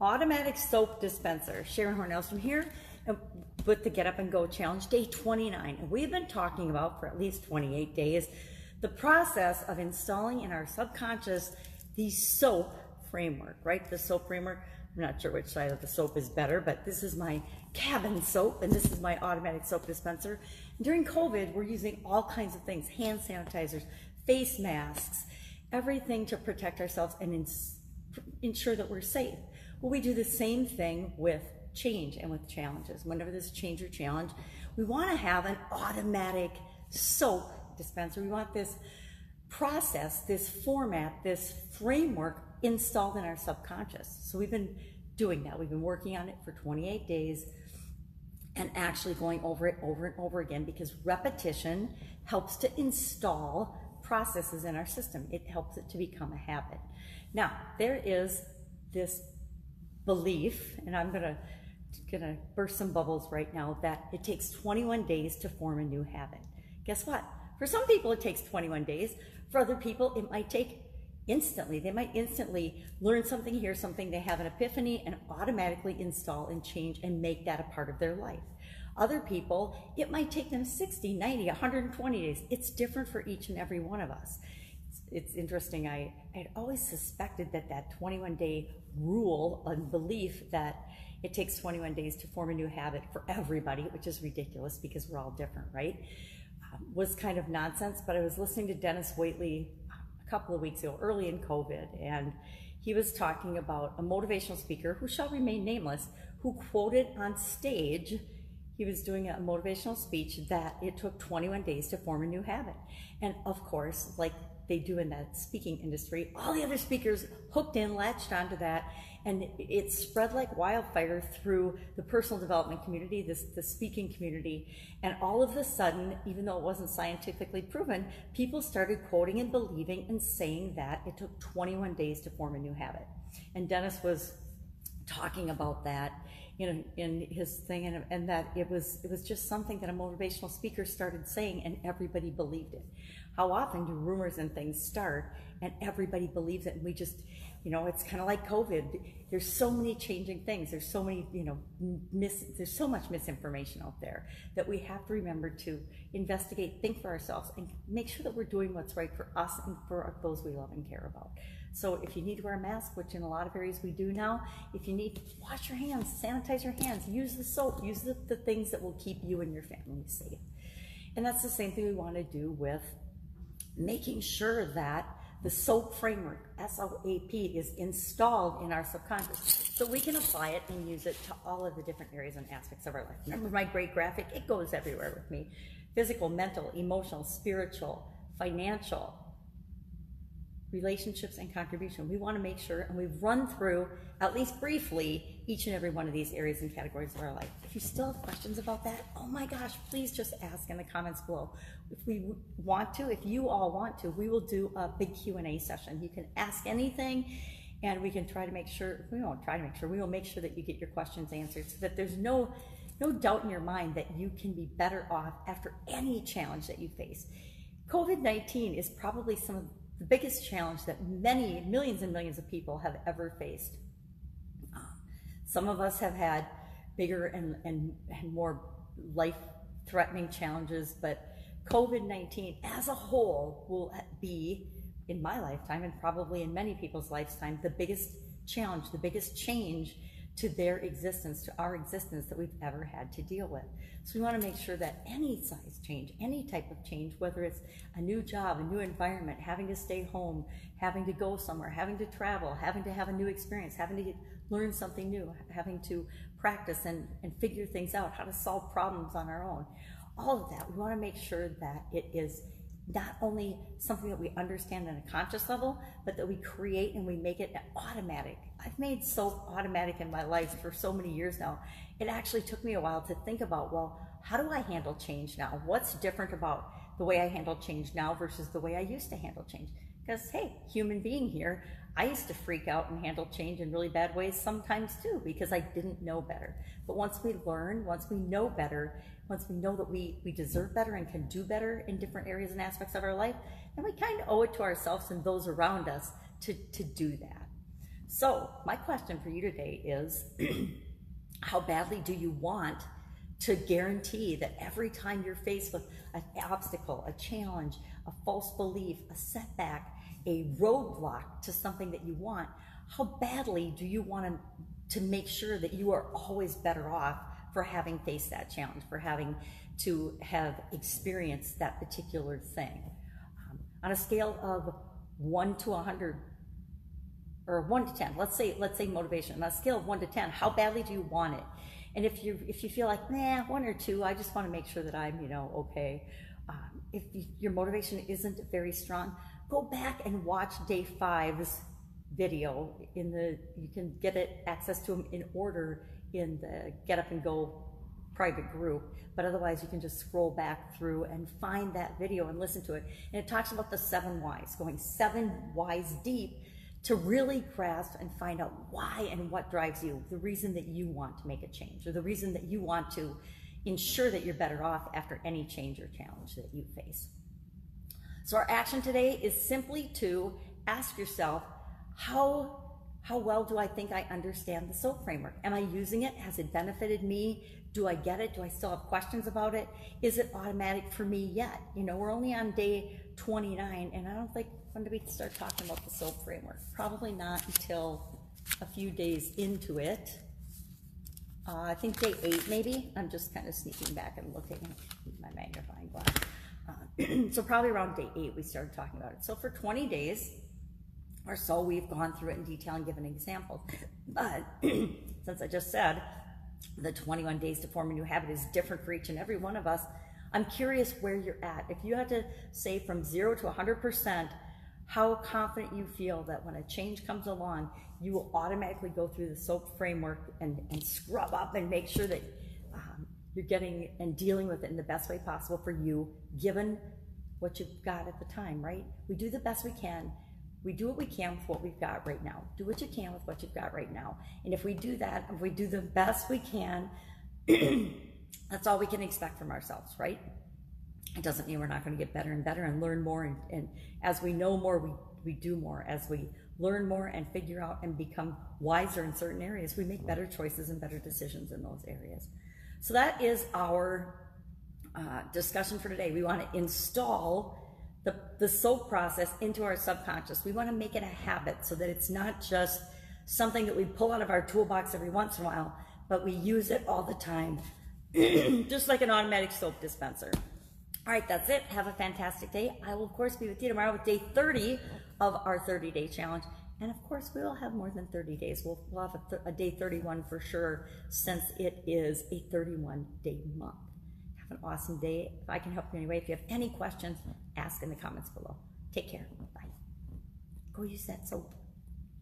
automatic soap dispenser. Sharon Hornell from here with the Get Up and Go Challenge, day 29. And we've been talking about for at least 28 days the process of installing in our subconscious the soap framework, right? The soap framework. I'm not sure which side of the soap is better, but this is my cabin soap and this is my automatic soap dispenser. During COVID, we're using all kinds of things, hand sanitizers, face masks, everything to protect ourselves and ensure that we're safe. Well, we do the same thing with change and with challenges. Whenever there's a change or challenge, we want to have an automatic soap dispenser. We want this process, this format, this framework installed in our subconscious. So we've been doing that. We've been working on it for 28 days and actually going over it over and over again because repetition helps to install processes in our system. It helps it to become a habit. Now, there is this belief, and I'm gonna gonna burst some bubbles right now, that it takes 21 days to form a new habit. Guess what? For some people, it takes 21 days. For other people, it might take instantly. They might instantly learn something, hear something, they have an epiphany, and automatically install and change and make that a part of their life. Other people, it might take them 60, 90, 120 days. It's different for each and every one of us. It's, interesting. I had always suspected that that 21 day rule and belief that it takes 21 days to form a new habit for everybody, which is ridiculous because we're all different, right? Um, was kind of nonsense. But I was listening to Dennis Waitley a couple of weeks ago, early in COVID, and he was talking about a motivational speaker who shall remain nameless, who quoted on stage he was doing a motivational speech that it took 21 days to form a new habit. And of course, like they do in that speaking industry, all the other speakers hooked in, latched onto that, and it spread like wildfire through the personal development community, this, the speaking community. And all of a sudden, even though it wasn't scientifically proven, people started quoting and believing and saying that it took 21 days to form a new habit. And Dennis was talking about that you know, in his thing, and, and that it was it was just something that a motivational speaker started saying, and everybody believed it. How often do rumors and things start, and everybody believes it, and we just, you know, it's kind of like COVID. There's so many changing things. There's so many, you know, mis. There's so much misinformation out there that we have to remember to investigate, think for ourselves, and make sure that we're doing what's right for us and for those we love and care about. So if you need to wear a mask, which in a lot of areas we do now, if you need to wash your hands, sanitize your hands, use the soap, use the, the things that will keep you and your family safe. And that's the same thing we want to do with making sure that the SOAP framework, S-O-A-P, is installed in our subconscious so we can apply it and use it to all of the different areas and aspects of our life. Remember my great graphic? It goes everywhere with me. Physical, mental, emotional, spiritual, financial, relationships and contribution. We want to make sure, and we've run through, at least briefly, each and every one of these areas and categories of our life. If you still have questions about that, oh my gosh, please just ask in the comments below. If we want to, if you all want to, we will do a big Q&A session. You can ask anything, and we can try to make sure, we won't try to make sure, we will make sure that you get your questions answered so that there's no, no doubt in your mind that you can be better off after any challenge that you face. COVID-19 is probably some of the biggest challenge that many, millions and millions of people have ever faced. Um, some of us have had bigger and, and, and more life-threatening challenges, but COVID-19 as a whole will be, in my lifetime and probably in many people's lifetime, the biggest challenge, the biggest change to their existence, to our existence that we've ever had to deal with. So we want to make sure that any size change, any type of change, whether it's a new job, a new environment, having to stay home, having to go somewhere, having to travel, having to have a new experience, having to learn something new, having to practice and, and figure things out, how to solve problems on our own. All of that, we want to make sure that it is not only something that we understand on a conscious level, but that we create and we make it automatic. I've made soap automatic in my life for so many years now. It actually took me a while to think about, well, how do I handle change now? What's different about the way I handle change now versus the way I used to handle change? Because, hey, human being here, I used to freak out and handle change in really bad ways sometimes too because I didn't know better. But once we learn, once we know better, once we know that we, we deserve better and can do better in different areas and aspects of our life, then we kind of owe it to ourselves and those around us to, to do that. So, my question for you today is how badly do you want to guarantee that every time you're faced with an obstacle, a challenge, a false belief, a setback, a roadblock to something that you want, how badly do you want to, to make sure that you are always better off for having faced that challenge, for having to have experienced that particular thing? Um, on a scale of one to a hundred, or one to ten, let's say let's say motivation. On a scale of one to ten, how badly do you want it? And if you if you feel like nah, one or two, I just want to make sure that I'm you know okay. Um, if you, your motivation isn't very strong, go back and watch day five's video in the you can get it access to them in order in the get up and go private group but otherwise you can just scroll back through and find that video and listen to it and it talks about the seven whys going seven whys deep to really grasp and find out why and what drives you the reason that you want to make a change or the reason that you want to ensure that you're better off after any change or challenge that you face so our action today is simply to ask yourself, how, how well do I think I understand the SOAP framework? Am I using it? Has it benefited me? Do I get it? Do I still have questions about it? Is it automatic for me yet? You know, we're only on day 29 and I don't think, when do we start talking about the SOAP framework? Probably not until a few days into it. Uh, I think day eight maybe. I'm just kind of sneaking back and looking at my magnifying glass. so probably around day eight, we started talking about it. So for 20 days or so, we've gone through it in detail and given examples. But since I just said the 21 days to form a new habit is different for each and every one of us, I'm curious where you're at. If you had to say from zero to 100%, how confident you feel that when a change comes along, you will automatically go through the SOAP framework and, and scrub up and make sure that um, you're getting and dealing with it in the best way possible for you, given what you've got at the time, right? We do the best we can. We do what we can with what we've got right now. Do what you can with what you've got right now. And if we do that, if we do the best we can, that's all we can expect from ourselves, right? It doesn't mean we're not going to get better and better and learn more. And, and as we know more, we, we do more. As we learn more and figure out and become wiser in certain areas, we make better choices and better decisions in those areas. So that is our uh, discussion for today. We want to install the, the SOAP process into our subconscious. We want to make it a habit so that it's not just something that we pull out of our toolbox every once in a while, but we use it all the time, just like an automatic soap dispenser. All right, that's it. Have a fantastic day. I will, of course, be with you tomorrow with day 30 of our 30 day challenge. And of course, we will have more than 30 days. We'll, we'll have a, a, day 31 for sure, since it is a 31 day month. Have an awesome day. If I can help you anyway, if you have any questions, ask in the comments below. Take care. Bye. Go use that soap.